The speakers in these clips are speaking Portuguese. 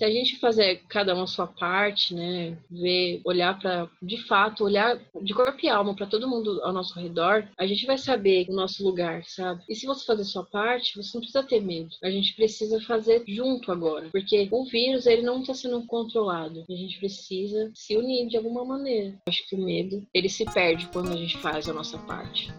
Se a gente fazer cada uma a sua parte, né, ver, olhar para, de fato, olhar de corpo e alma para todo mundo ao nosso redor, a gente vai saber o nosso lugar, sabe? E se você fazer a sua parte, você não precisa ter medo. A gente precisa fazer junto agora, porque o vírus ele não está sendo controlado. A gente precisa se unir de alguma maneira. Acho que o medo ele se perde quando a gente faz a nossa parte.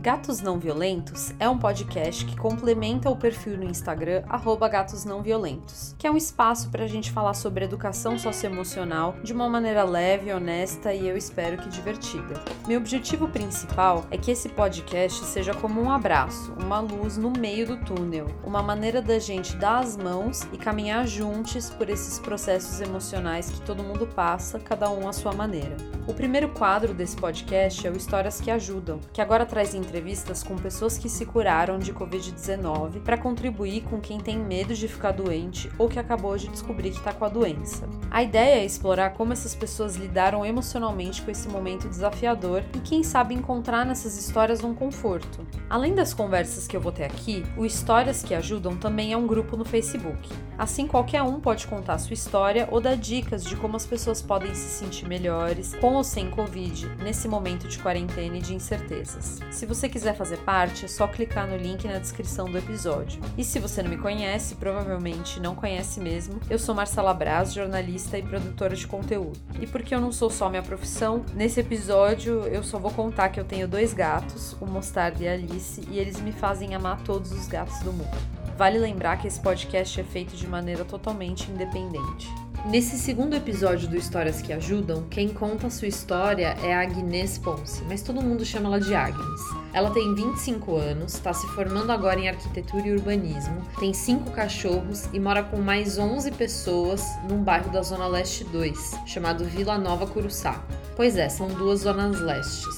Gatos Não Violentos é um podcast que complementa o perfil no Instagram Gatos Não Violentos, que é um espaço para a gente falar sobre educação socioemocional de uma maneira leve, honesta e eu espero que divertida. Meu objetivo principal é que esse podcast seja como um abraço, uma luz no meio do túnel, uma maneira da gente dar as mãos e caminhar juntos por esses processos emocionais que todo mundo passa, cada um à sua maneira. O primeiro quadro desse podcast é o Histórias que Ajudam, que agora traz entrevistas com pessoas que se curaram de Covid-19 para contribuir com quem tem medo de ficar doente ou que acabou de descobrir que está com a doença. A ideia é explorar como essas pessoas lidaram emocionalmente com esse momento desafiador e, quem sabe, encontrar nessas histórias um conforto. Além das conversas que eu vou ter aqui, o Histórias que Ajudam também é um grupo no Facebook. Assim, qualquer um pode contar sua história ou dar dicas de como as pessoas podem se sentir melhores, com ou sem Covid, nesse momento de quarentena e de incertezas. Se você você quiser fazer parte, é só clicar no link na descrição do episódio. E se você não me conhece, provavelmente não conhece mesmo, eu sou Marcela Braz, jornalista e produtora de conteúdo. E porque eu não sou só minha profissão, nesse episódio eu só vou contar que eu tenho dois gatos, o Mostarda e a Alice, e eles me fazem amar todos os gatos do mundo. Vale lembrar que esse podcast é feito de maneira totalmente independente. Nesse segundo episódio do Histórias que Ajudam, quem conta a sua história é a Agnes Ponce, mas todo mundo chama ela de Agnes. Ela tem 25 anos, está se formando agora em arquitetura e urbanismo, tem cinco cachorros e mora com mais 11 pessoas num bairro da Zona Leste 2, chamado Vila Nova Curuçá. Pois é, são duas zonas lestes.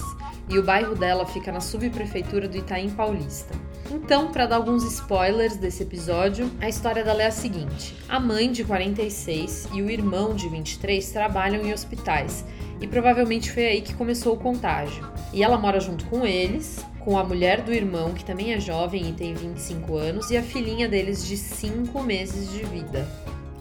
E o bairro dela fica na subprefeitura do Itaim Paulista. Então, para dar alguns spoilers desse episódio, a história dela é a seguinte: a mãe de 46 e o irmão de 23 trabalham em hospitais e provavelmente foi aí que começou o contágio. E ela mora junto com eles, com a mulher do irmão, que também é jovem e tem 25 anos, e a filhinha deles de 5 meses de vida.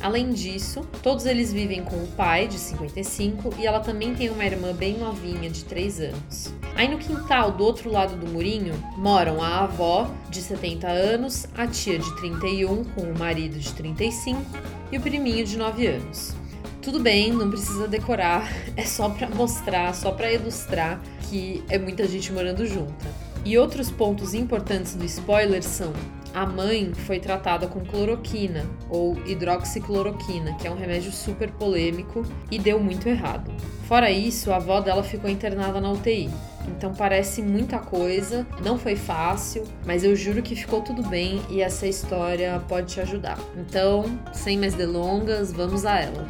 Além disso, todos eles vivem com o pai, de 55, e ela também tem uma irmã bem novinha, de 3 anos. Aí no quintal do outro lado do murinho moram a avó, de 70 anos, a tia de 31, com o marido de 35 e o priminho de 9 anos. Tudo bem, não precisa decorar, é só para mostrar, só para ilustrar que é muita gente morando junta. E outros pontos importantes do spoiler são a mãe foi tratada com cloroquina ou hidroxicloroquina, que é um remédio super polêmico e deu muito errado. Fora isso, a avó dela ficou internada na UTI. Então parece muita coisa, não foi fácil, mas eu juro que ficou tudo bem e essa história pode te ajudar. Então, sem mais delongas, vamos a ela.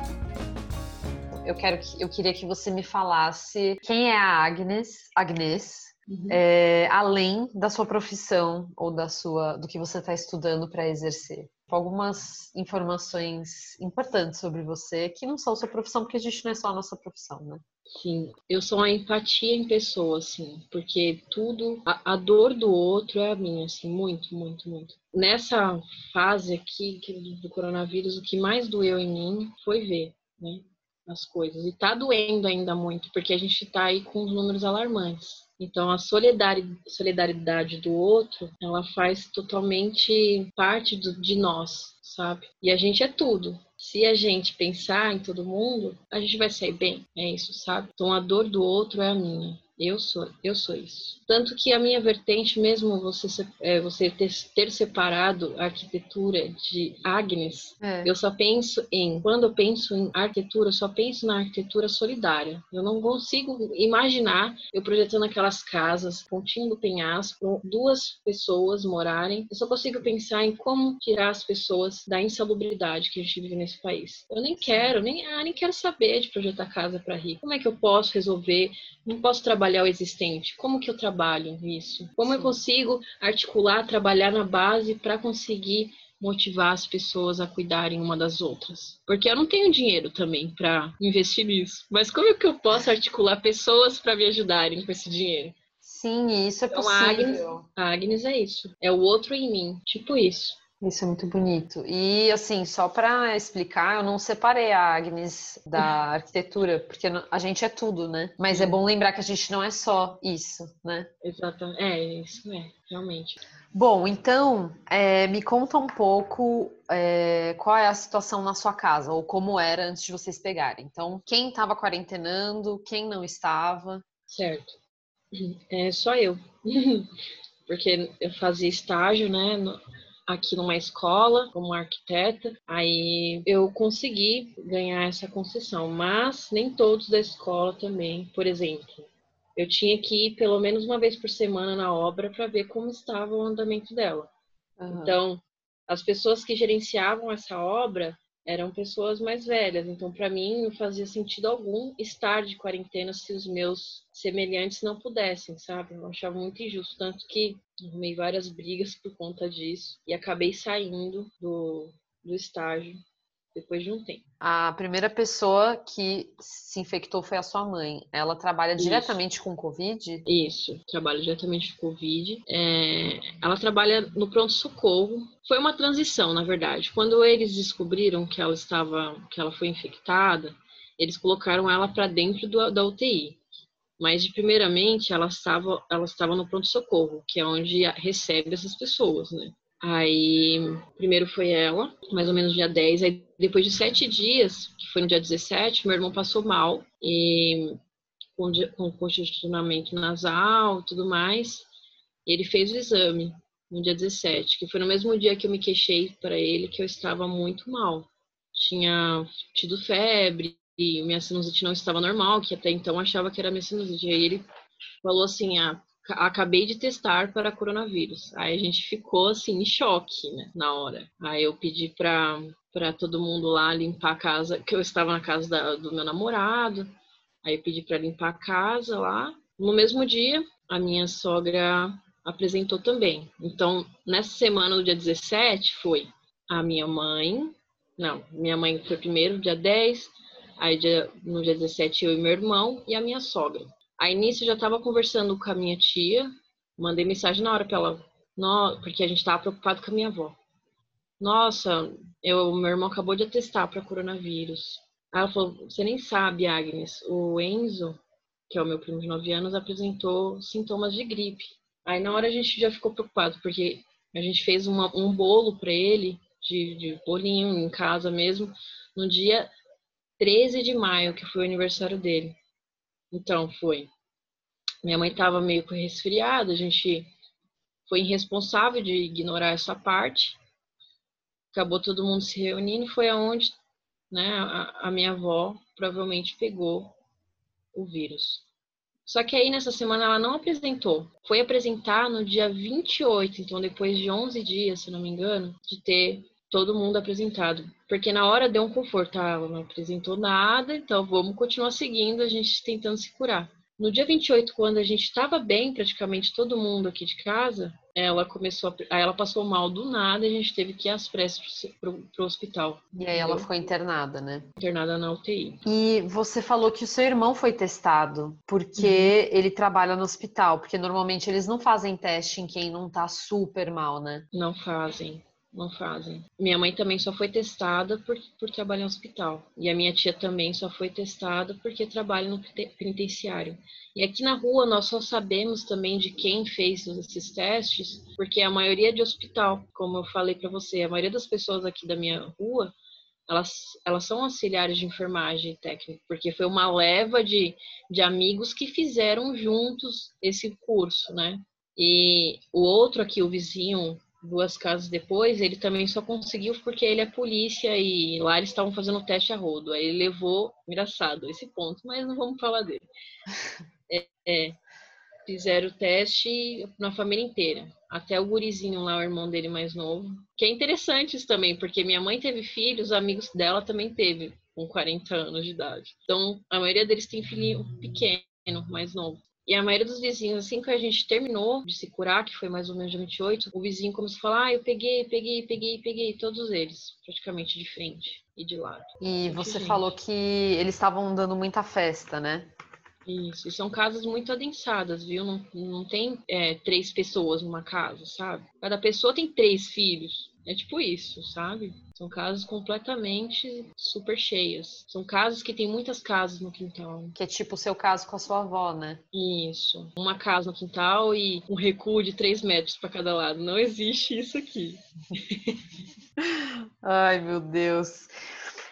Eu quero que eu queria que você me falasse quem é a Agnes, Agnes, Uhum. É, além da sua profissão ou da sua do que você está estudando para exercer. Algumas informações importantes sobre você que não são sua profissão, porque a gente não é só a nossa profissão, né? Sim, eu sou uma empatia em pessoa, assim, porque tudo, a, a, dor do outro é a minha, assim, muito, muito, muito. Nessa fase aqui do coronavírus, o que mais doeu em mim foi ver, né, as coisas. E tá doendo ainda muito, porque a gente tá aí com os números alarmantes. Então, a solidariedade do outro, ela faz totalmente parte do, de nós, sabe? E a gente é tudo. Se a gente pensar em todo mundo, a gente vai sair bem. É isso, sabe? Então, a dor do outro é a minha. Eu sou, eu sou isso. Tanto que a minha vertente, mesmo você, é, você ter, ter, separado a arquitetura de Agnes, é. eu só penso em, quando eu penso em arquitetura, eu só penso na arquitetura solidária. Eu não consigo imaginar eu projetando aquelas casas, pontinho do penhasco, duas pessoas morarem. Eu só consigo pensar em como tirar as pessoas da insalubridade que a gente vive nesse país. Eu nem quero, nem, ah, nem quero saber de projetar casa para rico. Como é que eu posso resolver? Não posso trabalhar trabalhar o existente? Como que eu trabalho isso? Como eu consigo articular, trabalhar na base para conseguir motivar as pessoas a cuidarem uma das outras? Porque eu não tenho dinheiro também para investir nisso. Mas como é que eu posso articular pessoas para me ajudarem com esse dinheiro? Sim, isso é então, possível. A Agnes, a Agnes é isso. É o outro em mim. Tipo isso. Isso é muito bonito. E assim, só para explicar, eu não separei a Agnes da arquitetura, porque a gente é tudo, né? Mas é bom lembrar que a gente não é só isso, né? Exatamente. É, isso é, realmente. Bom, então é, me conta um pouco é, qual é a situação na sua casa, ou como era antes de vocês pegarem. Então, quem estava quarentenando, quem não estava? Certo. É só eu. Porque eu fazia estágio, né? Aqui numa escola como arquiteta, aí eu consegui ganhar essa concessão, mas nem todos da escola também. Por exemplo, eu tinha que ir pelo menos uma vez por semana na obra para ver como estava o andamento dela. Uhum. Então, as pessoas que gerenciavam essa obra eram pessoas mais velhas, então para mim não fazia sentido algum estar de quarentena se os meus semelhantes não pudessem, sabe? Eu achava muito injusto, tanto que arrumei várias brigas por conta disso e acabei saindo do, do estágio depois de um tempo. A primeira pessoa que se infectou foi a sua mãe. Ela trabalha Isso. diretamente com Covid? Isso, trabalha diretamente com Covid. É... Ela trabalha no pronto-socorro. Foi uma transição, na verdade. Quando eles descobriram que ela estava, que ela foi infectada, eles colocaram ela para dentro do, da UTI. Mas, primeiramente, ela estava, ela estava no pronto-socorro, que é onde recebe essas pessoas, né? Aí, primeiro foi ela, mais ou menos dia 10. Aí, depois de sete dias, que foi no dia 17, meu irmão passou mal, e com, com congestionamento nasal tudo mais. Ele fez o exame no dia 17, que foi no mesmo dia que eu me queixei para ele que eu estava muito mal. Tinha tido febre, e minha sinusite não estava normal, que até então achava que era minha sinusite. Aí ele falou assim: ah, acabei de testar para coronavírus. Aí a gente ficou assim em choque, né, na hora. Aí eu pedi para para todo mundo lá limpar a casa, que eu estava na casa da, do meu namorado. Aí eu pedi para limpar a casa lá. No mesmo dia, a minha sogra apresentou também. Então, nessa semana do dia 17 foi a minha mãe, não, minha mãe foi primeiro, dia 10, aí dia, no dia 17 eu e meu irmão e a minha sogra. Aí nisso eu já estava conversando com a minha tia, mandei mensagem na hora para ela, porque a gente estava preocupado com a minha avó. Nossa, eu, meu irmão acabou de atestar para coronavírus. Aí ela falou: Você nem sabe, Agnes, o Enzo, que é o meu primo de 9 anos, apresentou sintomas de gripe. Aí na hora a gente já ficou preocupado, porque a gente fez uma, um bolo para ele, de, de bolinho em casa mesmo, no dia 13 de maio, que foi o aniversário dele. Então, foi. Minha mãe estava meio resfriada, a gente foi irresponsável de ignorar essa parte. Acabou todo mundo se reunindo, foi aonde né, a, a minha avó provavelmente pegou o vírus. Só que aí nessa semana ela não apresentou. Foi apresentar no dia 28, então depois de 11 dias, se não me engano, de ter todo mundo apresentado. Porque na hora deu um conforto, ah, ela não apresentou nada, então vamos continuar seguindo, a gente tentando se curar. No dia 28, quando a gente estava bem, praticamente todo mundo aqui de casa, ela começou a, ela passou mal do nada e a gente teve que ir às pressas pro, pro hospital. E aí ela ficou internada, né? Internada na UTI. E você falou que o seu irmão foi testado porque uhum. ele trabalha no hospital, porque normalmente eles não fazem teste em quem não tá super mal, né? Não fazem não fazem. Minha mãe também só foi testada por, por trabalhar no hospital. E a minha tia também só foi testada porque trabalha no penitenciário. E aqui na rua nós só sabemos também de quem fez esses testes, porque a maioria de hospital, como eu falei para você, a maioria das pessoas aqui da minha rua, elas, elas são auxiliares de enfermagem técnica, porque foi uma leva de, de amigos que fizeram juntos esse curso, né? E o outro aqui, o vizinho duas casas depois, ele também só conseguiu porque ele é polícia e lá eles estavam fazendo teste a rodo. Aí ele levou, engraçado esse ponto, mas não vamos falar dele. É, é, fizeram o teste na família inteira. Até o gurizinho lá, o irmão dele mais novo. Que é interessante isso também, porque minha mãe teve filhos, amigos dela também teve, com 40 anos de idade. Então, a maioria deles tem filhinho pequeno, mais novo. E a maioria dos vizinhos, assim que a gente terminou de se curar, que foi mais ou menos dia 28, o vizinho começou a falar: ah, eu peguei, peguei, peguei, peguei, todos eles, praticamente de frente e de lado. E você gente. falou que eles estavam dando muita festa, né? Isso, e são casas muito adensadas, viu? Não, não tem é, três pessoas numa casa, sabe? Cada pessoa tem três filhos. É tipo isso, sabe? São casas completamente super cheias. São casas que tem muitas casas no quintal. Que é tipo o seu caso com a sua avó, né? Isso. Uma casa no quintal e um recuo de 3 metros para cada lado. Não existe isso aqui. Ai, meu Deus.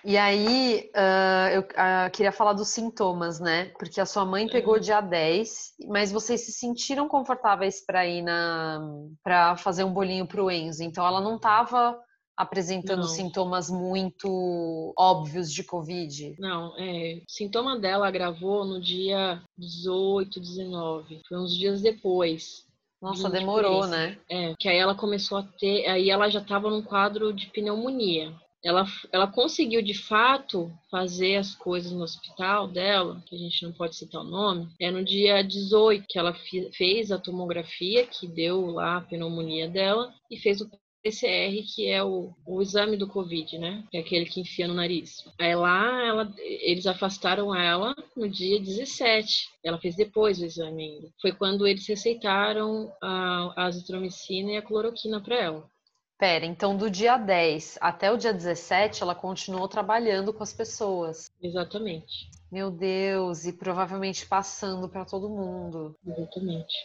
E aí, uh, eu uh, queria falar dos sintomas, né? Porque a sua mãe pegou uhum. dia 10, mas vocês se sentiram confortáveis para ir na para fazer um bolinho pro Enzo. Então ela não estava apresentando não. sintomas muito óbvios de Covid? Não, é. O sintoma dela agravou no dia 18, 19. Foi uns dias depois. Nossa, demorou, né? É, que aí ela começou a ter. Aí ela já estava num quadro de pneumonia ela, ela conseguiu de fato fazer as coisas no hospital dela, que a gente não pode citar o nome, é no dia 18 que ela fez a tomografia, que deu lá a pneumonia dela, e fez o PCR, que é o, o exame do Covid, né? Que é aquele que enfia no nariz. Aí lá ela, eles afastaram ela no dia 17. Ela fez depois o exame ainda. Foi quando eles receitaram a, a azitromicina e a cloroquina para ela. Pera, então do dia 10 até o dia 17 ela continuou trabalhando com as pessoas. Exatamente. Meu Deus, e provavelmente passando para todo mundo. Exatamente.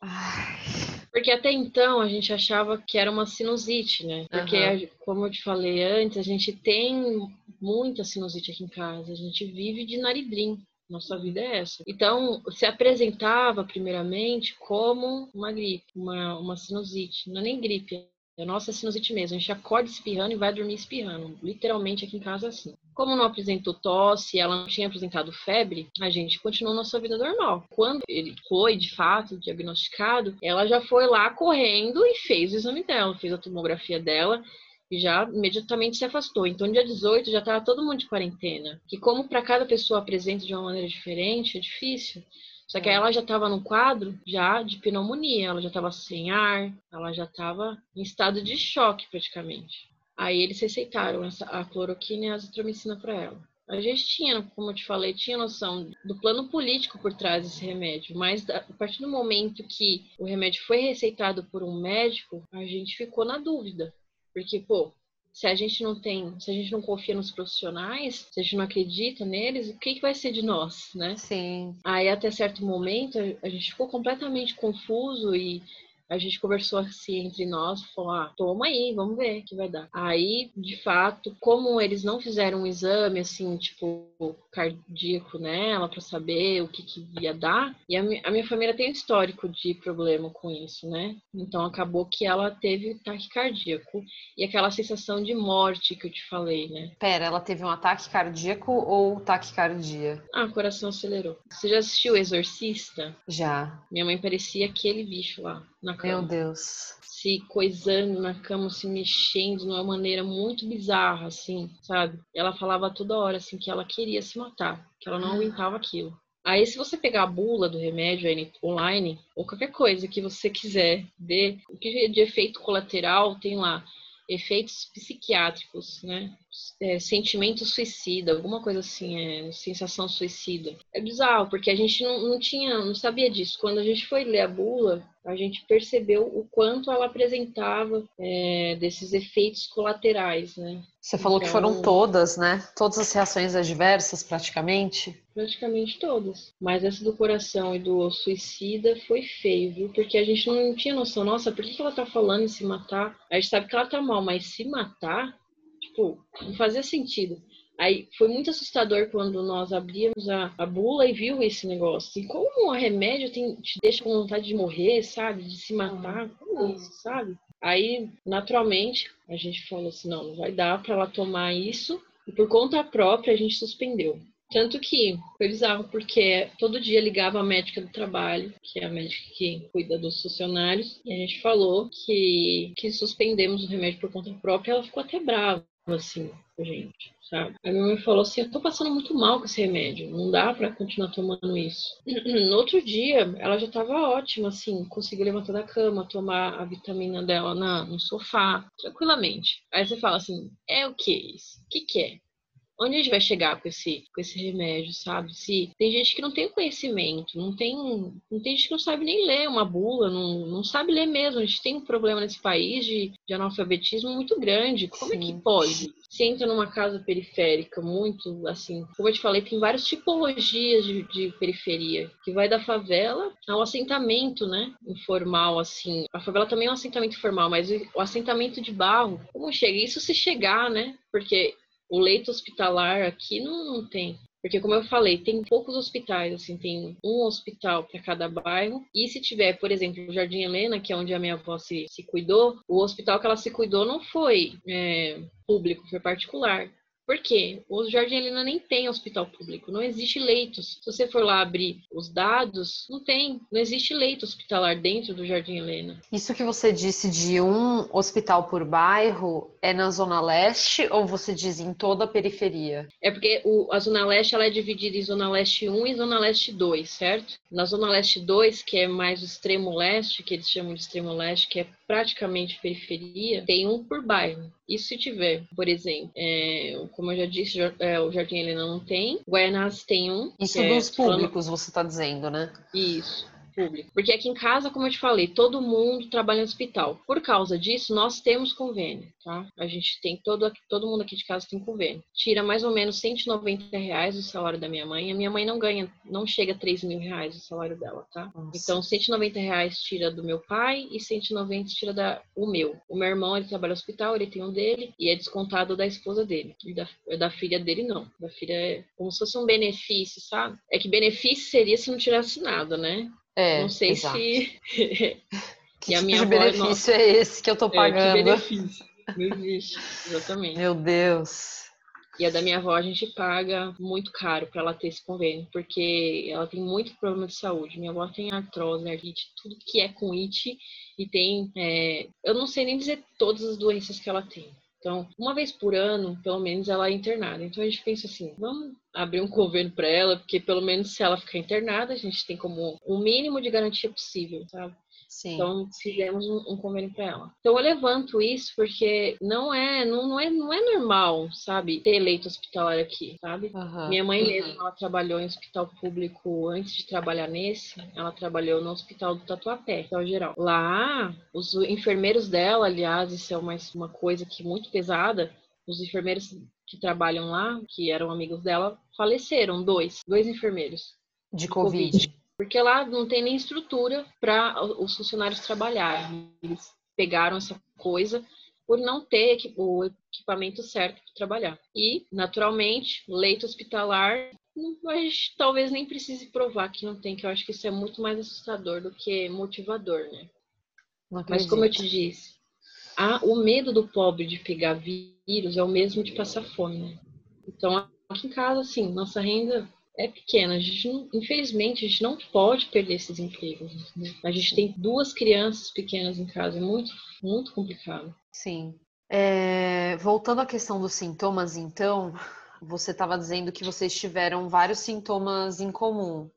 Ai. Porque até então a gente achava que era uma sinusite, né? Porque, uhum. como eu te falei antes, a gente tem muita sinusite aqui em casa. A gente vive de naridrim. Nossa vida é essa. Então, se apresentava primeiramente como uma gripe, uma, uma sinusite. Não é nem gripe, é nossa sinusite mesmo. A gente acorda espirrando e vai dormir espirrando. Literalmente aqui em casa assim. Como não apresentou tosse, ela não tinha apresentado febre, a gente continuou nossa vida normal. Quando ele foi, de fato, diagnosticado, ela já foi lá correndo e fez o exame dela, fez a tomografia dela e já imediatamente se afastou. Então, dia 18 já estava todo mundo de quarentena. Que como para cada pessoa apresenta de uma maneira diferente, é difícil. Só que é. ela já estava no quadro já de pneumonia, ela já estava sem ar, ela já estava em estado de choque praticamente. Aí eles receitaram a cloroquina e a azitromicina para ela. A gente tinha, como eu te falei, tinha noção do plano político por trás desse remédio, mas a partir do momento que o remédio foi receitado por um médico, a gente ficou na dúvida. Porque, pô, se a gente não tem, se a gente não confia nos profissionais, se a gente não acredita neles, o que, que vai ser de nós, né? Sim. Aí até certo momento a gente ficou completamente confuso e a gente conversou assim entre nós, falou, ah, toma aí, vamos ver o que vai dar. Aí, de fato, como eles não fizeram um exame, assim, tipo, cardíaco nela, para saber o que, que ia dar, e a, a, minha família tem um histórico de problema com isso, né? Então, acabou que ela teve ataque cardíaco e aquela sensação de morte que eu te falei, né? Pera, ela teve um ataque cardíaco ou taquicardia? Ah, o coração acelerou. Você já assistiu Exorcista? Já. Minha mãe parecia aquele bicho lá na cama. Meu Deus. Se coisando na cama, se mexendo de uma maneira muito bizarra, assim, sabe? Ela falava toda hora, assim, que ela queria se matar, que ela não aguentava aquilo. Aí, se você pegar a bula do remédio online, ou qualquer coisa que você quiser ver, o que de efeito colateral tem lá? Efeitos psiquiátricos, né? É, sentimento suicida, alguma coisa assim, é, sensação suicida. É bizarro, porque a gente não, não tinha, não sabia disso. Quando a gente foi ler a bula, a gente percebeu o quanto ela apresentava é, desses efeitos colaterais, né? Você falou então, que foram então todas, né? Todas as reações adversas, praticamente? Praticamente todas. Mas essa do coração e do suicida foi feio, viu? Porque a gente não tinha noção, nossa, por que ela tá falando em se matar? A gente sabe que ela tá mal, mas se matar, tipo, não fazia sentido. Aí foi muito assustador quando nós abrimos a, a bula e viu esse negócio. E como o remédio tem, te deixa com vontade de morrer, sabe? De se matar, como isso, sabe? Aí, naturalmente, a gente falou assim: não, não vai dar para ela tomar isso. E por conta própria, a gente suspendeu. Tanto que foi bizarro, porque todo dia ligava a médica do trabalho, que é a médica que cuida dos funcionários, e a gente falou que, que suspendemos o remédio por conta própria. Ela ficou até brava, assim, gente sabe? A minha mãe falou assim: eu tô passando muito mal com esse remédio, não dá para continuar tomando isso. No outro dia, ela já tava ótima, assim, conseguiu levantar da cama, tomar a vitamina dela na, no sofá, tranquilamente. Aí você fala assim: é o que isso? O que, que é? Onde a gente vai chegar com esse, com esse remédio, sabe? Se tem gente que não tem conhecimento, não tem, não tem gente que não sabe nem ler uma bula, não, não sabe ler mesmo. A gente tem um problema nesse país de, de analfabetismo muito grande. Como Sim. é que pode? Se entra numa casa periférica, muito assim, como eu te falei, tem várias tipologias de, de periferia, que vai da favela ao assentamento, né? Informal, assim. A favela também é um assentamento formal, mas o assentamento de barro, como chega? Isso se chegar, né? Porque o leito hospitalar aqui não, não tem. Porque, como eu falei, tem poucos hospitais, assim, tem um hospital para cada bairro. E se tiver, por exemplo, o Jardim Helena, que é onde a minha avó se, se cuidou, o hospital que ela se cuidou não foi é, público, foi particular. Por quê? O Jardim Helena nem tem hospital público, não existe leitos. Se você for lá abrir os dados, não tem, não existe leito hospitalar dentro do Jardim Helena. Isso que você disse de um hospital por bairro é na Zona Leste ou você diz em toda a periferia? É porque o, a Zona Leste ela é dividida em Zona Leste 1 e Zona Leste 2, certo? Na Zona Leste 2, que é mais o extremo leste, que eles chamam de extremo leste, que é praticamente periferia, tem um por bairro. E se tiver, por exemplo, é, como eu já disse, é, o Jardim Helena não tem, Guaianazes tem um. Isso dos é, públicos, falando... você está dizendo, né? Isso público. Porque aqui em casa, como eu te falei, todo mundo trabalha no hospital. Por causa disso, nós temos convênio, tá? A gente tem todo, todo mundo aqui de casa tem convênio. Tira mais ou menos 190 reais do salário da minha mãe. A minha mãe não ganha, não chega a 3 mil reais o salário dela, tá? Nossa. Então, 190 reais tira do meu pai e 190 tira da, o meu. O meu irmão, ele trabalha no hospital, ele tem um dele e é descontado da esposa dele. E da, da filha dele, não. Da filha é como se fosse um benefício, sabe? É que benefício seria se não tirasse nada, né? É, não sei exato. se. que a tipo minha de benefício nossa... é esse que eu tô pagando? É, que benefício. Não existe, exatamente. Meu Deus. E a da minha avó a gente paga muito caro para ela ter esse convênio, porque ela tem muito problema de saúde. Minha avó tem artrose, artrite, tudo que é com it, e tem. É... eu não sei nem dizer todas as doenças que ela tem. Então, uma vez por ano, pelo menos, ela é internada. Então a gente pensa assim, vamos abrir um convênio para ela, porque pelo menos se ela ficar internada, a gente tem como o mínimo de garantia possível, sabe? Sim. Então fizemos um, um convênio para ela. Então eu levanto isso porque não é, não, não, é, não é normal, sabe, ter leito hospitalar aqui, sabe? Uhum. Minha mãe uhum. mesma, ela trabalhou em hospital público antes de trabalhar nesse, ela trabalhou no hospital do Tatuapé, hospital geral. Lá, os enfermeiros dela, aliás, isso é uma, uma coisa que muito pesada, os enfermeiros que trabalham lá, que eram amigos dela, faleceram, dois, dois enfermeiros. De Covid. COVID. Porque lá não tem nem estrutura para os funcionários trabalharem. Eles pegaram essa coisa por não ter o equipamento certo para trabalhar. E, naturalmente, leito hospitalar, gente talvez nem precise provar que não tem, que eu acho que isso é muito mais assustador do que motivador, né? Mas como eu te disse, a, o medo do pobre de pegar vírus é o mesmo de passar fome, né? Então, aqui em casa, assim, nossa renda é pequena. A gente não, infelizmente, a gente não pode perder esses empregos. Né? A gente tem duas crianças pequenas em casa, é muito, muito complicado. Sim. É, voltando à questão dos sintomas, então, você estava dizendo que vocês tiveram vários sintomas em comum.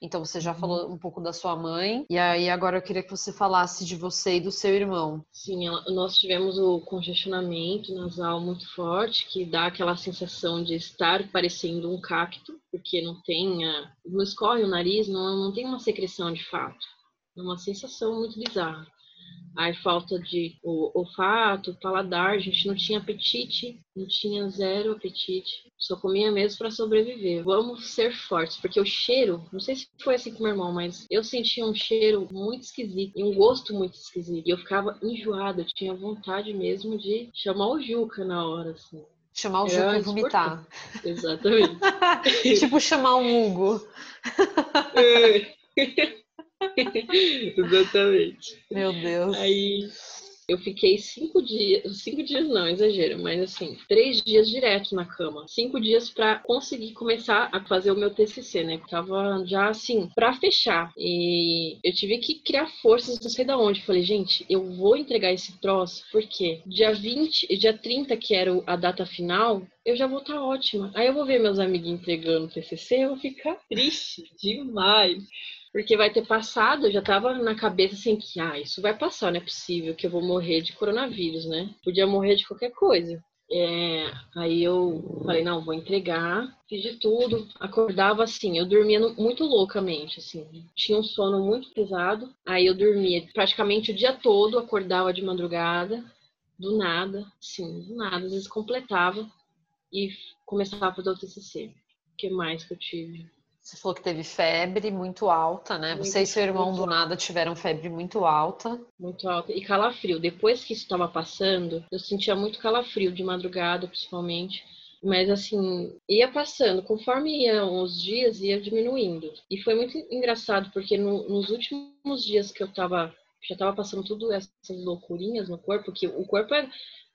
Então você já falou uhum. um pouco da sua mãe, e aí agora eu queria que você falasse de você e do seu irmão. Sim, nós tivemos o congestionamento nasal muito forte, que dá aquela sensação de estar parecendo um cacto, porque não tem, a, não escorre o nariz, não, não tem uma secreção de fato. É uma sensação muito bizarra. Aí falta de olfato, paladar, a gente não tinha apetite, não tinha zero apetite, só comia mesmo para sobreviver. Vamos ser fortes, porque o cheiro, não sei se foi assim com meu irmão, mas eu sentia um cheiro muito esquisito e um gosto muito esquisito. E eu ficava enjoada, eu tinha vontade mesmo de chamar o Juca na hora, assim. Chamar o Juca e vomitar. Exatamente. tipo chamar um Hugo. É. Exatamente. Meu Deus. Aí eu fiquei cinco dias, cinco dias não, exagero, mas assim, três dias direto na cama. Cinco dias para conseguir começar a fazer o meu TCC, né? Tava já assim, para fechar. E eu tive que criar forças, não sei da onde. Falei, gente, eu vou entregar esse troço, porque dia 20, dia 30, que era a data final, eu já vou estar tá ótima. Aí eu vou ver meus amigos entregando o TCC, eu vou ficar triste demais. Porque vai ter passado, eu já tava na cabeça assim que, ah, isso vai passar, não é possível que eu vou morrer de coronavírus, né? Podia morrer de qualquer coisa. É, aí eu falei, não, vou entregar, fiz de tudo, acordava assim, eu dormia muito loucamente, assim, tinha um sono muito pesado, aí eu dormia praticamente o dia todo, acordava de madrugada, do nada, sim, do nada, às vezes completava e começava a fazer o TCC. O que mais que eu tive? Você falou que teve febre muito alta, né? Muito Você e seu irmão do nada tiveram febre muito alta. Muito alta. E calafrio. Depois que isso estava passando, eu sentia muito calafrio de madrugada, principalmente. Mas assim, ia passando, conforme iam os dias, ia diminuindo. E foi muito engraçado, porque no, nos últimos dias que eu tava já tava passando tudo essas loucurinhas no corpo, que o corpo é,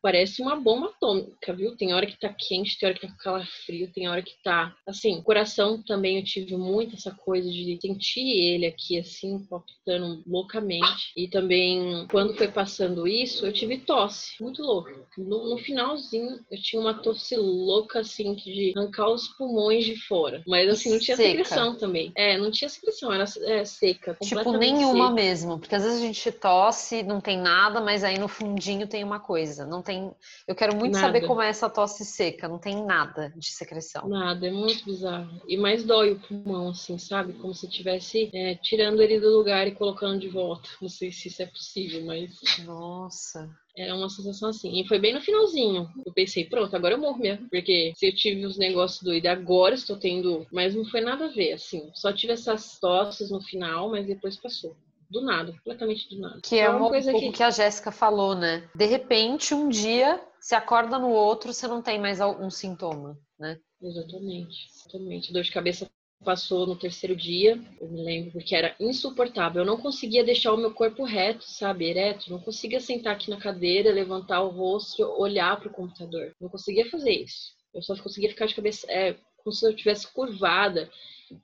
parece uma bomba atômica, viu? Tem hora que tá quente, tem hora que tá com calafrio, tem hora que tá. Assim, coração também eu tive muito essa coisa de sentir ele aqui, assim, palpitando loucamente. E também, quando foi passando isso, eu tive tosse, muito louca. No, no finalzinho, eu tinha uma tosse louca, assim, de arrancar os pulmões de fora. Mas, assim, não tinha seca. secreção também. É, não tinha secreção, era é, seca. Tipo, nenhuma seca. mesmo. Porque às vezes a gente tosse, não tem nada, mas aí no fundinho tem uma coisa. Não tem tem. Eu quero muito nada. saber como é essa tosse seca. Não tem nada de secreção. Nada, é muito bizarro. E mais dói o pulmão, assim, sabe? Como se estivesse é, tirando ele do lugar e colocando de volta. Não sei se isso é possível, mas. Nossa. Era uma sensação assim. E foi bem no finalzinho. Eu pensei, pronto, agora eu morro mesmo. Porque se eu tive os negócios doidos, agora estou tendo. Mas não foi nada a ver, assim. Só tive essas tosses no final, mas depois passou do nada, completamente do nada. Que é uma, coisa um que... que a Jéssica falou, né? De repente, um dia, se acorda no outro, você não tem mais algum sintoma, né? Exatamente, exatamente. Dor de cabeça passou no terceiro dia, eu me lembro, porque era insuportável. Eu não conseguia deixar o meu corpo reto, sabe, ereto. Não conseguia sentar aqui na cadeira, levantar o rosto, olhar para o computador. Não conseguia fazer isso. Eu só conseguia ficar de cabeça, é, como se eu estivesse curvada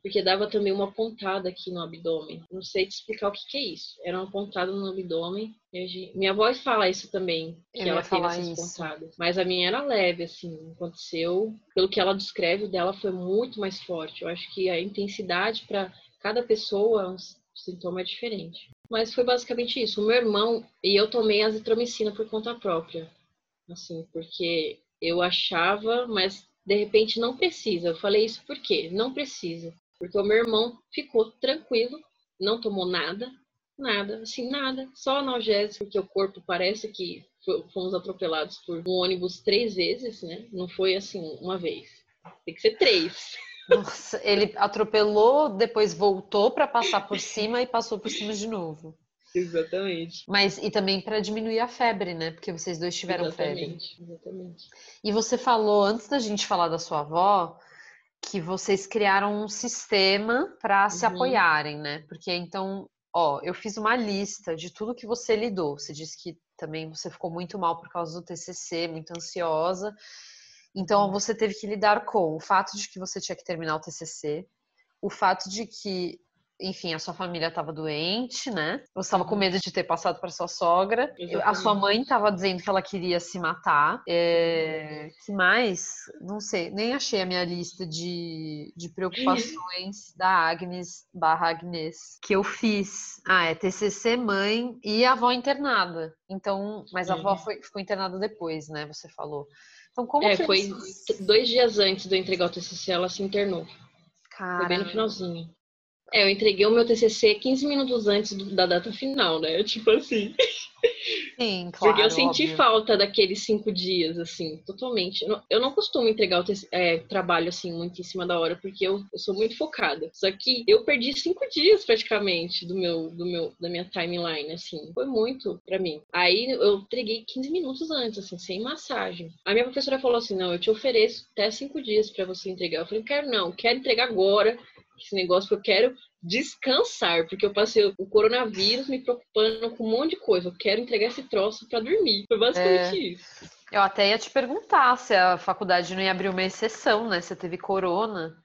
porque dava também uma pontada aqui no abdômen. Não sei te explicar o que, que é isso. Era uma pontada no abdômen. Minha avó fala isso também, que ela teve essas isso. pontadas. Mas a minha era leve, assim, aconteceu. Pelo que ela descreve, o dela foi muito mais forte. Eu acho que a intensidade para cada pessoa, o sintoma é diferente. Mas foi basicamente isso. O meu irmão e eu tomei azitromicina por conta própria. Assim, porque eu achava, mas de repente não precisa. Eu falei isso por quê? Não precisa. Porque o meu irmão ficou tranquilo, não tomou nada, nada, assim, nada, só analgésico, porque o corpo parece que fomos atropelados por um ônibus três vezes, né? Não foi assim uma vez. Tem que ser três. Nossa, ele atropelou, depois voltou para passar por cima e passou por cima de novo. Exatamente. Mas e também para diminuir a febre, né? Porque vocês dois tiveram exatamente, febre. Exatamente. E você falou antes da gente falar da sua avó que vocês criaram um sistema para se uhum. apoiarem, né? Porque então, ó, eu fiz uma lista de tudo que você lidou. Você disse que também você ficou muito mal por causa do TCC, muito ansiosa. Então, uhum. você teve que lidar com o fato de que você tinha que terminar o TCC, o fato de que enfim, a sua família estava doente, né? Você estava com uhum. medo de ter passado para sua sogra. Exatamente. A sua mãe estava dizendo que ela queria se matar. É... que mais? Não sei, nem achei a minha lista de, de preocupações da Agnes barra Agnes que eu fiz. Ah, é TCC, mãe e avó internada. Então, mas a avó foi, ficou internada depois, né? Você falou. Então, como é, foi dois dias antes de eu entregar o TCC, ela se internou. Cara. Foi bem no finalzinho. É, eu entreguei o meu TCC 15 minutos antes do, da data final, né? Tipo assim. Sim, claro. Porque eu senti óbvio. falta daqueles cinco dias, assim, totalmente. Eu não costumo entregar o é, trabalho, assim, muito em cima da hora, porque eu, eu, sou muito focada. Só que eu perdi cinco dias, praticamente, do meu, do meu, da minha timeline, assim. Foi muito para mim. Aí eu entreguei 15 minutos antes, assim, sem massagem. A minha professora falou assim: não, eu te ofereço até cinco dias para você entregar. Eu falei, quero não, quero entregar agora esse negócio que eu quero descansar, porque eu passei o coronavírus me preocupando com um monte de coisa. Eu quero entregar esse troço para dormir. Foi basicamente é. isso. Eu até ia te perguntar se a faculdade não ia abrir uma exceção, né? Você teve corona.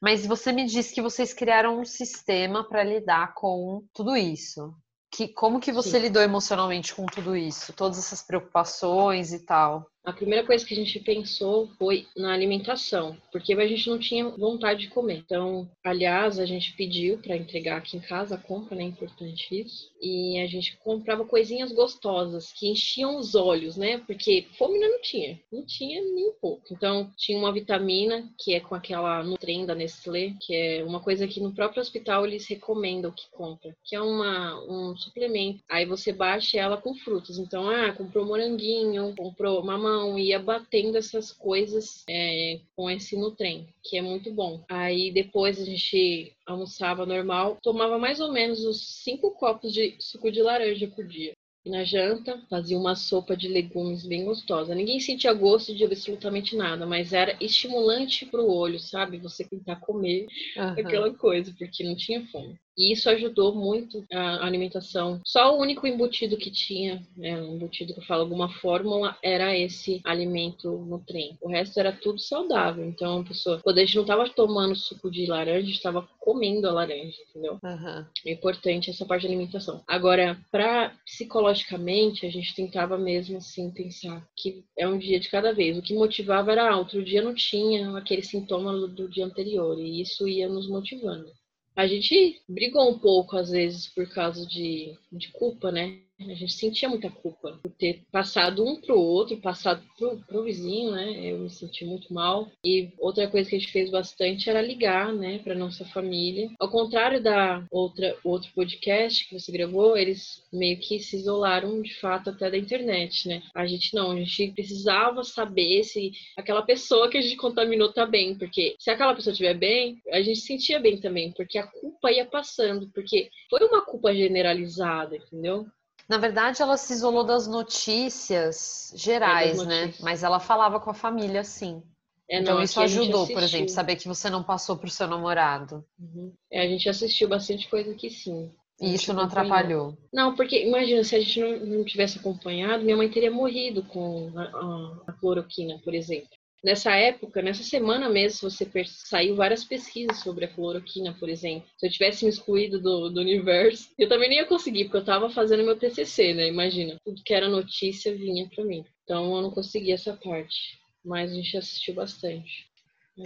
Mas você me disse que vocês criaram um sistema para lidar com tudo isso. Que, como que você Sim. lidou emocionalmente com tudo isso? Todas essas preocupações e tal? A primeira coisa que a gente pensou foi na alimentação, porque a gente não tinha vontade de comer. Então, aliás, a gente pediu para entregar aqui em casa a compra, né? Importante isso. E a gente comprava coisinhas gostosas que enchiam os olhos, né? Porque fome não tinha, não tinha nem um pouco. Então, tinha uma vitamina que é com aquela Nutrem da Nestlé, que é uma coisa que no próprio hospital eles recomendam que compra, que é uma, um suplemento. Aí você baixa ela com frutas. Então, ah, comprou moranguinho, comprou mamão não ia batendo essas coisas é, com esse Nutrem, que é muito bom. Aí depois a gente almoçava normal, tomava mais ou menos uns cinco copos de suco de laranja por dia. E na janta, fazia uma sopa de legumes bem gostosa. Ninguém sentia gosto de absolutamente nada, mas era estimulante para o olho, sabe? Você tentar comer uhum. aquela coisa, porque não tinha fome. E isso ajudou muito a alimentação. Só o único embutido que tinha, né, um embutido que eu falo alguma fórmula, era esse alimento no trem. O resto era tudo saudável. Então, a pessoa, quando a gente não estava tomando suco de laranja, a gente estava comendo a laranja, entendeu? Uhum. É importante essa parte de alimentação. Agora, para psicologicamente, a gente tentava mesmo assim pensar que é um dia de cada vez. O que motivava era, ah, outro dia não tinha aquele sintoma do, do dia anterior. E isso ia nos motivando. A gente brigou um pouco, às vezes, por causa de, de culpa, né? A gente sentia muita culpa por ter passado um pro outro, passado pro, pro vizinho, né? Eu me senti muito mal. E outra coisa que a gente fez bastante era ligar, né, para nossa família. Ao contrário da outra outro podcast que você gravou, eles meio que se isolaram de fato até da internet, né? A gente não, a gente precisava saber se aquela pessoa que a gente contaminou tá bem, porque se aquela pessoa estiver bem, a gente sentia bem também, porque a culpa ia passando, porque foi uma culpa generalizada, entendeu? Na verdade, ela se isolou das notícias gerais, é, das né? notícias. né? Mas ela falava com a família, sim. É, então não, isso ajudou, por exemplo, saber que você não passou para o seu namorado. Uhum. É, a gente assistiu bastante coisa que sim. E isso não atrapalhou? Não, porque imagina, se a gente não, não tivesse acompanhado, minha mãe teria morrido com a, a, a cloroquina, por exemplo. Nessa época, nessa semana mesmo, você saiu várias pesquisas sobre a cloroquina, por exemplo. Se eu tivesse me excluído do, do universo, eu também nem ia conseguir, porque eu estava fazendo meu TCC, né? Imagina, tudo que era notícia vinha para mim. Então eu não consegui essa parte, mas a gente assistiu bastante.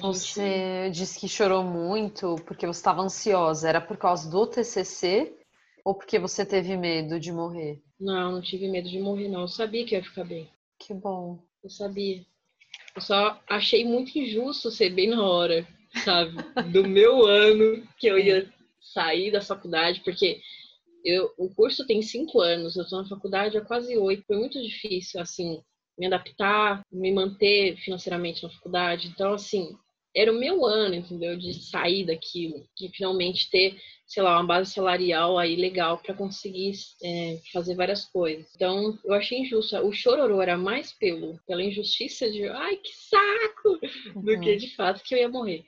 Você disse que chorou muito porque você estava ansiosa. Era por causa do TCC ou porque você teve medo de morrer? Não, não tive medo de morrer, não. Eu sabia que ia ficar bem. Que bom. Eu sabia. Eu só achei muito injusto ser bem na hora, sabe? Do meu ano que eu ia sair da faculdade, porque eu, o curso tem cinco anos, eu estou na faculdade há quase oito. Foi muito difícil, assim, me adaptar, me manter financeiramente na faculdade. Então, assim, era o meu ano, entendeu? De sair daquilo, de finalmente ter sei lá, uma base salarial aí legal para conseguir é, fazer várias coisas. Então, eu achei injusto. O chororô era mais pelo, pela injustiça de, ai, que saco, uhum. do que uhum. de fato que eu ia morrer.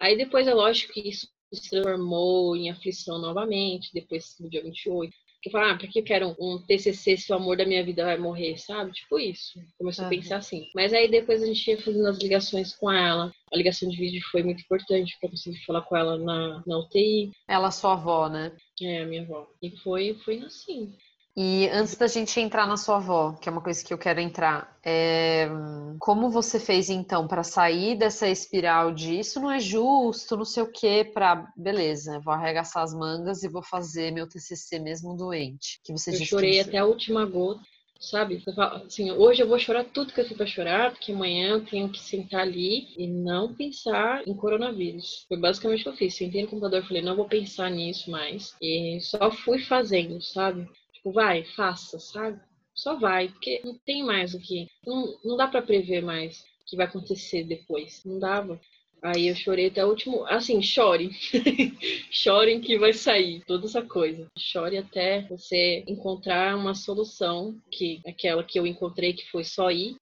Aí depois é lógico que isso se transformou em aflição novamente, depois do dia 28 que fala, ah, pra que eu quero um, TCC se o amor da minha vida vai morrer, sabe? Tipo isso. Começou a pensar assim. Mas aí depois a gente ia fazendo as ligações com ela. A ligação de vídeo foi muito importante para conseguir falar com ela na, na UTI. Ela, sua avó, né? É, a minha avó. E foi, foi assim. E antes da gente entrar na sua avó, que é uma coisa que eu quero entrar, é... como você fez então para sair dessa espiral de isso não é justo, não sei o quê, para beleza, vou arregaçar as mangas e vou fazer meu TCC mesmo doente? Que você eu chorei até a última gota, sabe? Assim, hoje eu vou chorar tudo que eu tenho para chorar, porque amanhã eu tenho que sentar ali e não pensar em coronavírus. Foi basicamente o que eu fiz. Sentei no computador e falei, não vou pensar nisso mais. E só fui fazendo, sabe? Tipo, vai, faça, sabe? Só vai, porque não tem mais o que. Não, não dá para prever mais o que vai acontecer depois. Não dava. Aí eu chorei até o último. Assim, chore. Chorem que vai sair toda essa coisa. Chore até você encontrar uma solução, que aquela que eu encontrei, que foi só ir,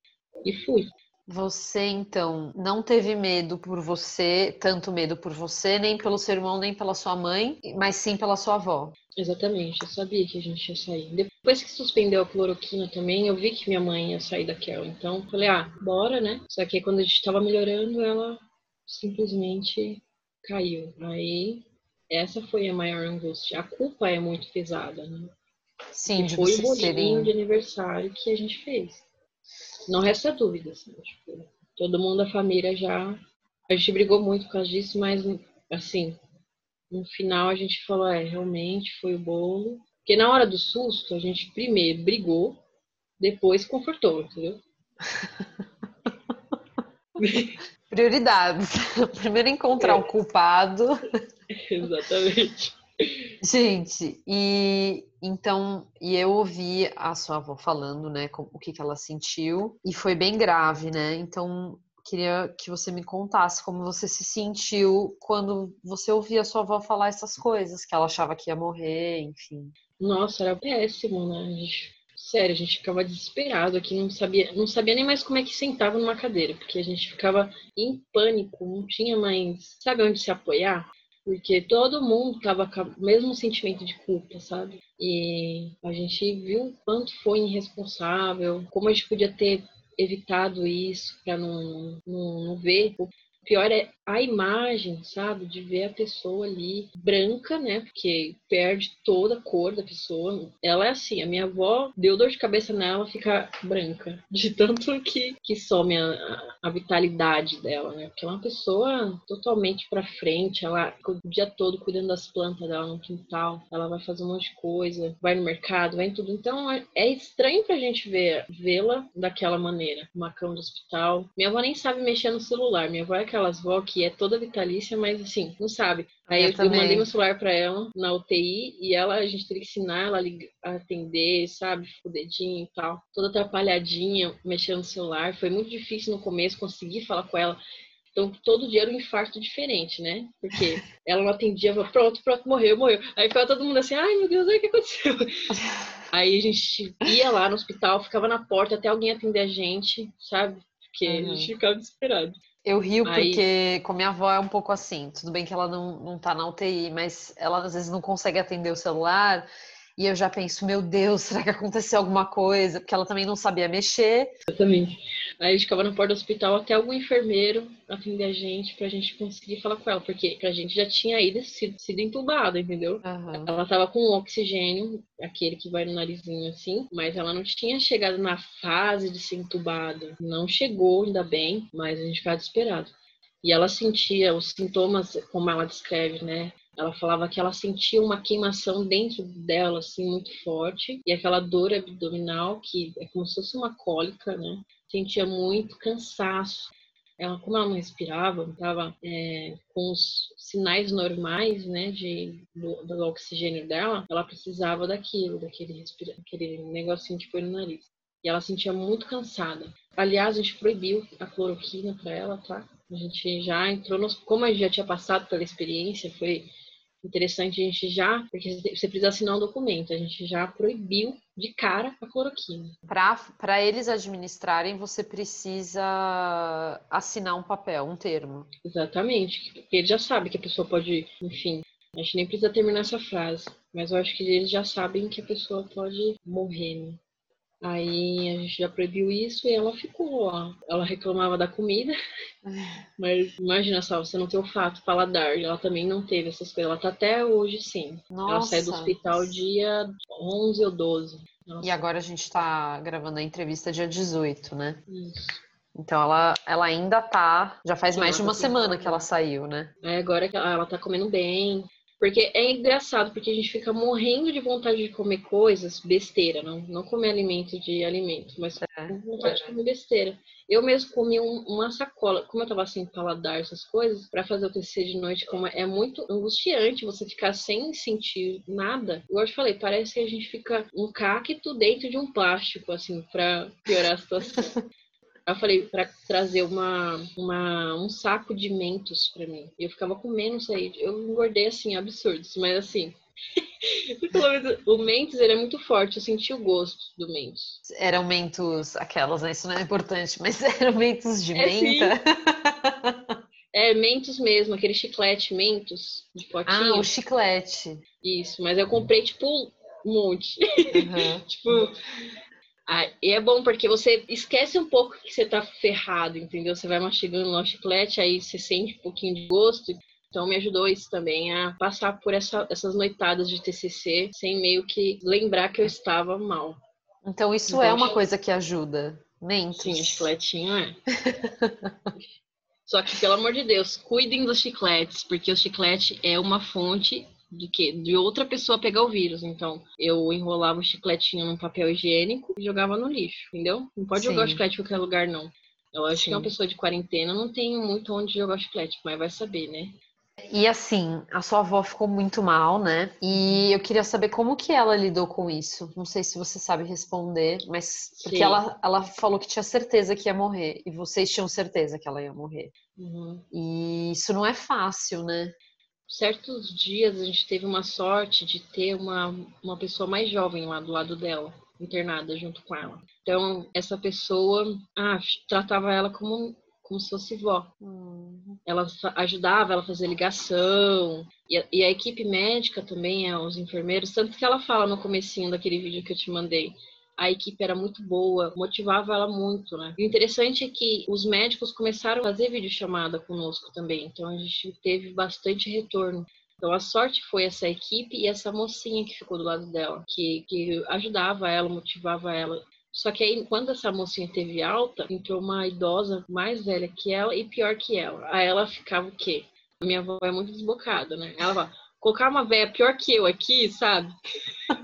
e fui. Você então não teve medo por você, tanto medo por você, nem pelo seu irmão, nem pela sua mãe, mas sim pela sua avó. Exatamente, eu sabia que a gente ia sair. Depois que suspendeu a cloroquina também, eu vi que minha mãe ia sair daquela. Então, falei, ah, bora, né? Só que quando a gente tava melhorando, ela simplesmente caiu. Aí, essa foi a maior angústia. A culpa é muito pesada, né? Sim, de foi o bolinho de aniversário que a gente fez. não resta dúvida. Assim, tipo, todo mundo da família já. A gente brigou muito por causa disso, mas assim, no final a gente falou, é, realmente foi o bolo. Porque na hora do susto, a gente primeiro brigou, depois confortou, entendeu? Prioridades. Primeiro encontrar é. o culpado. Exatamente. Gente, e então, e eu ouvi a sua avó falando, né, o que, que ela sentiu, e foi bem grave, né? Então, queria que você me contasse como você se sentiu quando você ouvia sua avó falar essas coisas, que ela achava que ia morrer, enfim. Nossa, era péssimo, né? A gente, sério, a gente ficava desesperado aqui, não sabia, não sabia nem mais como é que sentava numa cadeira, porque a gente ficava em pânico, não tinha mais, sabe onde se apoiar? Porque todo mundo tava com o mesmo sentimento de culpa, sabe? E a gente viu o quanto foi irresponsável, como a gente podia ter evitado isso para não, não, não ver. O pior é a imagem, sabe? De ver a pessoa ali branca, né? Porque perde toda a cor da pessoa. Ela é assim, a minha avó deu dor de cabeça nela ficar branca. De tanto que, que some a, a vitalidade dela, né? Porque é uma pessoa totalmente pra frente. Ela o dia todo cuidando das plantas dela no quintal. Ela vai fazer um monte de coisa, vai no mercado, vai em tudo. Então é, é estranho pra gente ver vê-la daquela maneira. Uma cama do hospital. Minha avó nem sabe mexer no celular. Minha avó é aquelas vó que é toda vitalícia, mas assim, não sabe. Aí eu, eu, eu mandei meu celular para ela na UTI e ela, a gente teria que ensinar ela a atender, sabe? O dedinho e tal. Toda atrapalhadinha, mexendo no celular. Foi muito difícil no começo conseguir falar com ela. Então, todo dia era um infarto diferente, né? Porque ela não atendia, falava, pronto, pronto, morreu, morreu. Aí ficava todo mundo assim, ai meu Deus, o que aconteceu? Aí a gente ia lá no hospital, ficava na porta até alguém atender a gente, sabe? Porque uhum. a gente ficava desesperado. Eu rio Aí... porque com minha avó é um pouco assim. Tudo bem que ela não, não tá na UTI, mas ela às vezes não consegue atender o celular. E eu já penso, meu Deus, será que aconteceu alguma coisa? Porque ela também não sabia mexer. Exatamente. Aí a gente ficava na porta do hospital até algum enfermeiro atender a gente pra gente conseguir falar com ela, porque a gente já tinha ido sido, sido entubada, entendeu? Uhum. Ela tava com oxigênio, aquele que vai no narizinho assim, mas ela não tinha chegado na fase de ser entubada. Não chegou, ainda bem, mas a gente ficava desesperado. E ela sentia os sintomas, como ela descreve, né? Ela falava que ela sentia uma queimação dentro dela, assim, muito forte, e aquela dor abdominal, que é como se fosse uma cólica, né? Sentia muito cansaço. Ela, como ela não respirava, estava é, com os sinais normais, né, de, do, do, oxigênio dela, ela precisava daquilo, daquele, respira, aquele negocinho que foi no nariz. E ela sentia muito cansada. Aliás, a gente proibiu a cloroquina para ela, tá? A gente já entrou, nos, como a gente já tinha passado pela experiência, foi interessante a gente já, porque você precisa assinar um documento, a gente já proibiu de cara a cloroquina. Para eles administrarem, você precisa assinar um papel, um termo. Exatamente, porque eles já sabem que a pessoa pode, enfim, a gente nem precisa terminar essa frase, mas eu acho que eles já sabem que a pessoa pode morrer, né? Aí a gente já proibiu isso e ela ficou lá. Ela reclamava da comida, mas imagina só, você não tem olfato, paladar. Ela também não teve essas coisas. Ela tá até hoje, sim. Nossa. Ela saiu do hospital dia 11 ou 12. Nossa. E agora a gente tá gravando a entrevista dia 18, né? Isso. Então ela, ela ainda tá. Já faz mais de uma semana que ela saiu, né? É, agora que ela tá comendo bem. Porque é engraçado, porque a gente fica morrendo de vontade de comer coisas, besteira, não, não comer alimento de alimento, mas é, com vontade é. de comer besteira. Eu mesmo comi um, uma sacola, como eu tava sem paladar essas coisas, para fazer o TCC de noite, como é muito angustiante você ficar sem sentir nada. Igual eu te falei, parece que a gente fica um cacto dentro de um plástico, assim, para piorar a situação. eu falei para trazer uma, uma, um saco de mentos para mim. E eu ficava comendo isso aí. Eu engordei assim, absurdos, mas assim. o mentos ele é muito forte, eu senti o gosto do mentos. Eram mentos, aquelas, né? Isso não é importante, mas eram mentos de é, menta. É, mentos mesmo, aquele chiclete mentos de potinho. Ah, o chiclete. Isso, mas eu comprei tipo um monte. Uhum. tipo, ah, e é bom porque você esquece um pouco que você tá ferrado, entendeu? Você vai mastigando lá o chiclete, aí você sente um pouquinho de gosto. Então me ajudou isso também a passar por essa, essas noitadas de TCC sem meio que lembrar que eu estava mal. Então isso então, é uma coisa que ajuda Mentos. Sim, o chicletinho é. Só que, pelo amor de Deus, cuidem dos chicletes, porque o chiclete é uma fonte de que de outra pessoa pegar o vírus. Então, eu enrolava o chicletinho num papel higiênico e jogava no lixo, entendeu? Não pode Sim. jogar o chiclete em qualquer lugar, não. Eu acho Sim. que uma pessoa de quarentena não tem muito onde jogar o chiclete, mas vai saber, né? E assim, a sua avó ficou muito mal, né? E eu queria saber como que ela lidou com isso. Não sei se você sabe responder, mas porque ela, ela falou que tinha certeza que ia morrer e vocês tinham certeza que ela ia morrer. Uhum. E isso não é fácil, né? Certos dias a gente teve uma sorte de ter uma, uma pessoa mais jovem lá do lado dela, internada junto com ela. Então, essa pessoa ah, tratava ela como como se fosse vó. Uhum. Ela ajudava ela a fazer ligação. E a, e a, equipe médica também, é, os enfermeiros, tanto que ela fala no comecinho daquele vídeo que eu te mandei. A equipe era muito boa, motivava ela muito, né? E o interessante é que os médicos começaram a fazer videochamada conosco também, então a gente teve bastante retorno. Então a sorte foi essa equipe e essa mocinha que ficou do lado dela, que, que ajudava ela, motivava ela. Só que aí, quando essa mocinha teve alta, entrou uma idosa mais velha que ela e pior que ela. Aí ela ficava o quê? A minha avó é muito desbocada, né? Ela fala, colocar uma velha pior que eu aqui, sabe?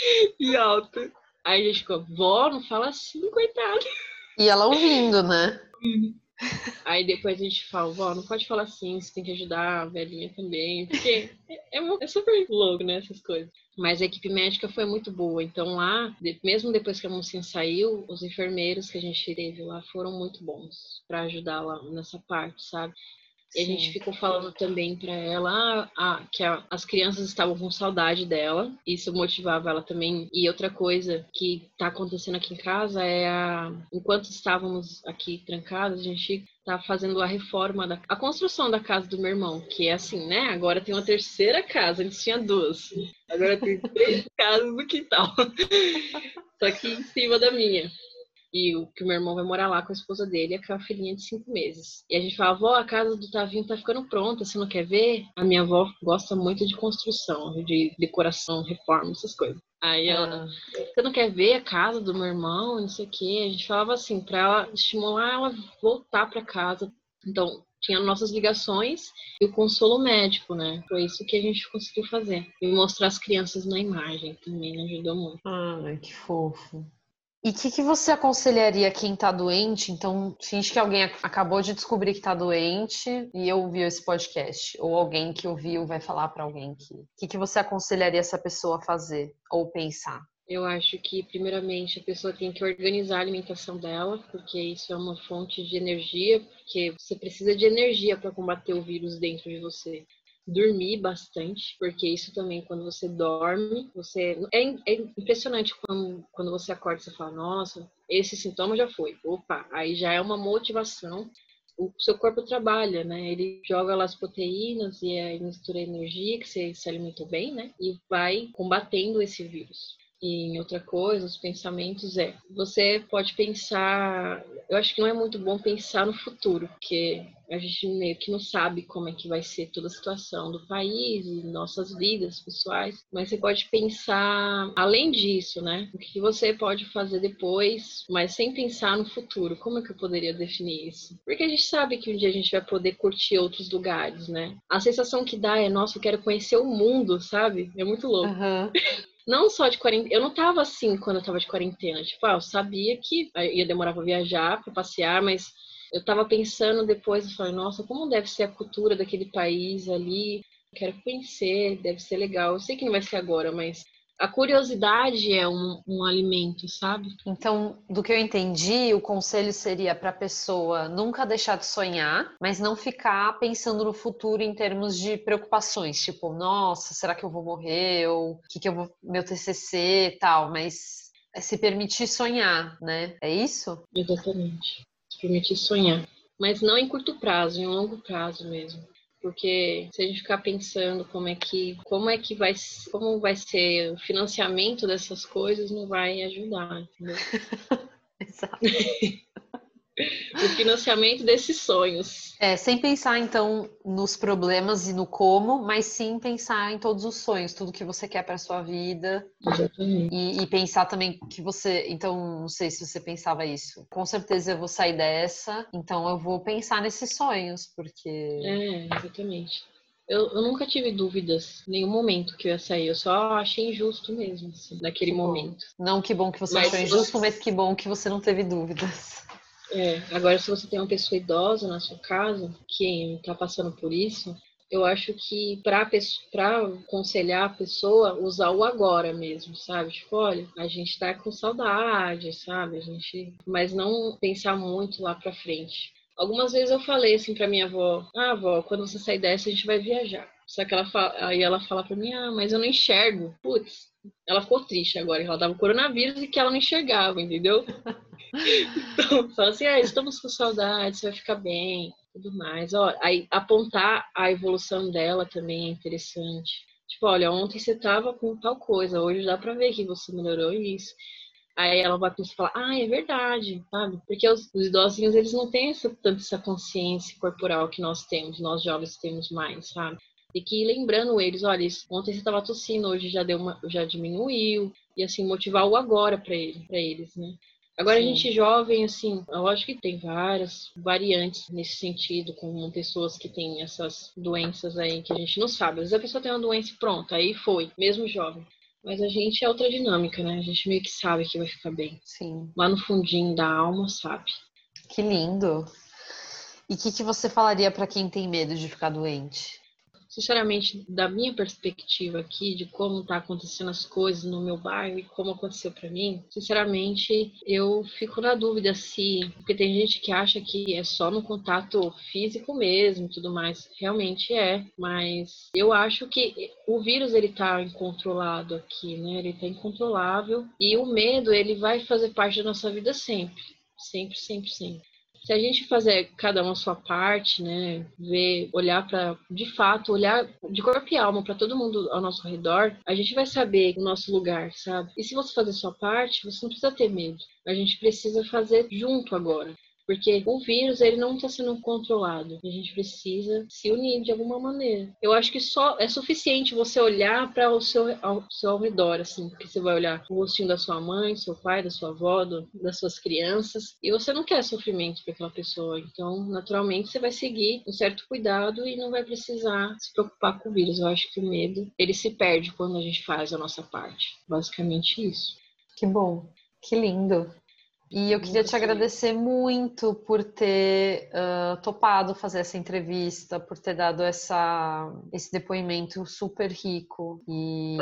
e alta. Aí a gente ficou, vó, não fala assim, coitada. E ela ouvindo, né? Uhum. Aí depois a gente fala, vó, não pode falar assim, você tem que ajudar a velhinha também. Porque é, é, é super louco, né, essas coisas. Mas a equipe médica foi muito boa. Então lá, mesmo depois que a mocinha saiu, os enfermeiros que a gente teve lá foram muito bons para ajudar lá nessa parte, sabe? E a gente ficou falando também para ela ah, ah, que a, as crianças estavam com saudade dela. Isso motivava ela também. E outra coisa que está acontecendo aqui em casa é a, enquanto estávamos aqui trancados, a gente tá fazendo a reforma da a construção da casa do meu irmão, que é assim, né? Agora tem uma terceira casa, antes tinha duas. Agora tem três casas no quintal. Só que em cima da minha. E o que o meu irmão vai morar lá com a esposa dele, com a filhinha de cinco meses. E a gente fala, avó, a casa do Tavinho tá ficando pronta, você não quer ver? A minha avó gosta muito de construção, de decoração, reforma, essas coisas. Aí ela, ah. você não quer ver a casa do meu irmão, não sei o quê. A gente falava assim, pra ela estimular ela voltar para casa. Então, tinha nossas ligações e o consolo médico, né? Foi isso que a gente conseguiu fazer. E mostrar as crianças na imagem também ajudou muito. Ai, que fofo. E o que, que, você aconselharia quem está doente? Então, finge que alguém acabou de descobrir que está doente e ouviu esse podcast. Ou alguém que ouviu vai falar para alguém que. O que, que você aconselharia essa pessoa a fazer ou pensar? Eu acho que, primeiramente, a pessoa tem que organizar a alimentação dela, porque isso é uma fonte de energia, porque você precisa de energia para combater o vírus dentro de você dormir bastante, porque isso também, quando você dorme, você. É, é impressionante quando, quando você acorda e você fala, nossa, esse sintoma já foi. Opa, aí já é uma motivação. O seu corpo trabalha, né? Ele joga lá as proteínas e mistura energia, que você se alimentou bem, né? E vai combatendo esse vírus em outra coisa, os pensamentos é, você pode pensar, eu acho que não é muito bom pensar no futuro, porque a gente meio que não sabe como é que vai ser toda a situação do país nossas vidas pessoais, mas você pode pensar além disso, né? O que você pode fazer depois, mas sem pensar no futuro. Como é que eu poderia definir isso? Porque a gente sabe que um dia a gente vai poder curtir outros lugares, né? A sensação que dá é, nossa, eu quero conhecer o mundo, sabe? É muito louco. Uhum. Não só de quarentena. Eu não tava assim quando eu tava de quarentena. Tipo, ah, eu sabia que ia demorar pra viajar, pra passear, mas eu tava pensando depois, eu falei, nossa, como deve ser a cultura daquele país ali? Quero conhecer, deve ser legal. Eu sei que não vai ser agora, mas a curiosidade é um, um, alimento, sabe? Então, do que eu entendi, o conselho seria para a pessoa nunca deixar de sonhar, mas não ficar pensando no futuro em termos de preocupações, tipo, nossa, será que eu vou morrer? Ou o que, que eu vou, meu TCC e tal, mas é se permitir sonhar, né? É isso? Exatamente. Se permitir sonhar. Mas não em curto prazo, em longo prazo mesmo porque se a gente ficar pensando como é que como é que vai como vai ser o financiamento dessas coisas não vai ajudar entendeu? Exato. o financiamento desses sonhos. É, sem pensar então nos problemas e no como, mas sim pensar em todos os sonhos, tudo que você quer para sua vida. Exatamente. E, e, pensar também que você. Então, não sei se você pensava isso. Com certeza eu vou sair dessa, então eu vou pensar nesses sonhos, porque. É, exatamente. Eu, eu, nunca tive dúvidas nenhum momento que eu ia sair. Eu só achei injusto mesmo, assim, naquele momento. Não, que bom que você mas achou injusto, você... mas que bom que você não teve dúvidas. É, agora se você tem uma pessoa idosa na sua casa que está passando por isso, eu acho que para aconselhar a pessoa, usar o agora mesmo, sabe? Tipo, olha, a gente tá com saudade, sabe? A gente, mas não pensar muito lá para frente. Algumas vezes eu falei assim para minha avó: "Ah, avó, quando você sair dessa, a gente vai viajar". Só que ela fala, aí ela fala para mim: "Ah, mas eu não enxergo". Putz, ela ficou triste agora, ela tava com coronavírus e que ela não enxergava, entendeu? então, fala assim: "Ah, estamos com saudade, você vai ficar bem" tudo mais. Ó, aí apontar a evolução dela também é interessante. Tipo, olha, ontem você tava com tal coisa, hoje dá pra ver que você melhorou isso. Aí ela vai pensar falar, ah, é verdade, sabe? Porque os, os idosinhos, eles não têm essa, tanto essa consciência corporal que nós temos, nós jovens temos mais, sabe? E que lembrando eles, olha, ontem você estava tossindo, hoje já deu uma, já diminuiu, e assim, motivar o agora para ele, para eles, né? Agora Sim. a gente jovem, assim, eu acho que tem várias variantes nesse sentido, com pessoas que têm essas doenças aí que a gente não sabe. Às vezes a pessoa tem uma doença pronta, aí foi, mesmo jovem. Mas a gente é outra dinâmica, né? A gente meio que sabe que vai ficar bem. Sim. Lá no fundinho da alma, sabe? Que lindo. E o que, que você falaria para quem tem medo de ficar doente? Sinceramente, da minha perspectiva aqui, de como tá acontecendo as coisas no meu bairro e como aconteceu para mim, sinceramente, eu fico na dúvida se, porque tem gente que acha que é só no contato físico mesmo, tudo mais, realmente é, mas eu acho que o vírus ele tá incontrolado aqui, né? Ele tá incontrolável e o medo ele vai fazer parte da nossa vida sempre, sempre, sempre, sempre se a gente fazer cada uma a sua parte, né, ver, olhar para, de fato, olhar de corpo e alma para todo mundo ao nosso redor, a gente vai saber o nosso lugar, sabe? E se você fazer a sua parte, você não precisa ter medo. A gente precisa fazer junto agora. Porque o vírus ele não está sendo controlado. A gente precisa se unir de alguma maneira. Eu acho que só é suficiente você olhar para o seu ao, seu redor, assim, porque você vai olhar o rostinho da sua mãe, seu pai, da sua avó, do, das suas crianças, e você não quer sofrimento para aquela pessoa. Então, naturalmente, você vai seguir um certo cuidado e não vai precisar se preocupar com o vírus. Eu acho que o medo ele se perde quando a gente faz a nossa parte. Basicamente isso. Que bom. Que lindo. E eu queria te agradecer muito por ter uh, topado fazer essa entrevista, por ter dado essa, esse depoimento super rico. E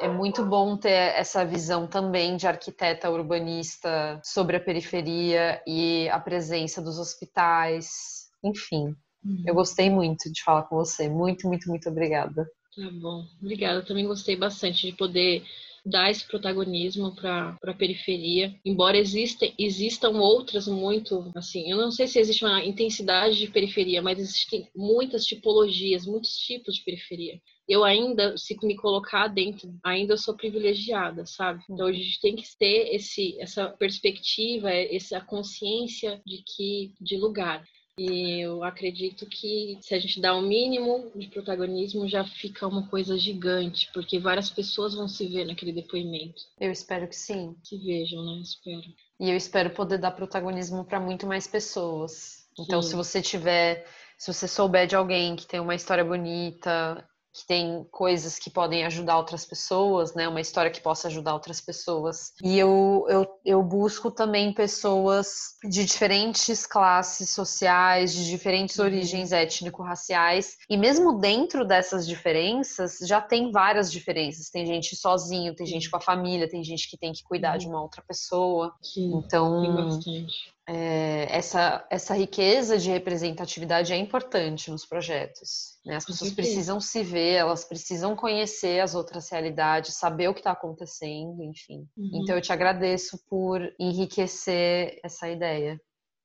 é muito bom ter essa visão também de arquiteta urbanista sobre a periferia e a presença dos hospitais. Enfim, uhum. eu gostei muito de falar com você. Muito, muito, muito obrigada. Tá bom. Obrigada. Eu também gostei bastante de poder dar esse protagonismo para a periferia, embora exista, existam outras muito, assim, eu não sei se existe uma intensidade de periferia, mas existem muitas tipologias, muitos tipos de periferia. Eu ainda, se me colocar dentro, ainda sou privilegiada, sabe? Então a gente tem que ter esse, essa perspectiva, essa consciência de que de lugar. E eu acredito que se a gente dá o mínimo de protagonismo, já fica uma coisa gigante, porque várias pessoas vão se ver naquele depoimento. Eu espero que sim. Se vejam, né? Espero. E eu espero poder dar protagonismo para muito mais pessoas. Então, sim. se você tiver, se você souber de alguém que tem uma história bonita, que tem coisas que podem ajudar outras pessoas, né? Uma história que possa ajudar outras pessoas. E eu, eu, eu busco também pessoas de diferentes classes sociais, de diferentes uhum. origens étnico-raciais. E mesmo dentro dessas diferenças, já tem várias diferenças. Tem gente sozinho, tem gente com a família, tem gente que tem que cuidar uhum. de uma outra pessoa. Sim, então, tem bastante é, essa, essa riqueza de representatividade é importante nos projetos. Né? As pessoas precisam se ver, elas precisam conhecer as outras realidades, saber o que está acontecendo, enfim. Uhum. Então eu te agradeço por enriquecer essa ideia.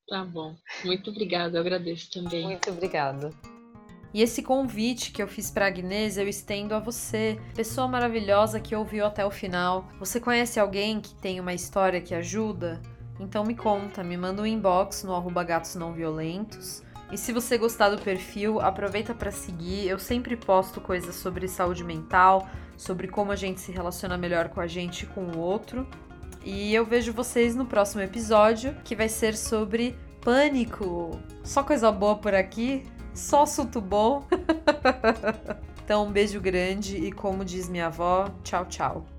Tá bom. Muito obrigada, eu agradeço também. Muito obrigada. E esse convite que eu fiz para Agnes eu estendo a você, pessoa maravilhosa que ouviu até o final. Você conhece alguém que tem uma história que ajuda? Então me conta, me manda um inbox no arroba gatos não violentos. E se você gostar do perfil, aproveita para seguir. Eu sempre posto coisas sobre saúde mental, sobre como a gente se relaciona melhor com a gente e com o outro. E eu vejo vocês no próximo episódio, que vai ser sobre pânico. Só coisa boa por aqui, só assunto bom. então, um beijo grande e como diz minha avó, tchau, tchau.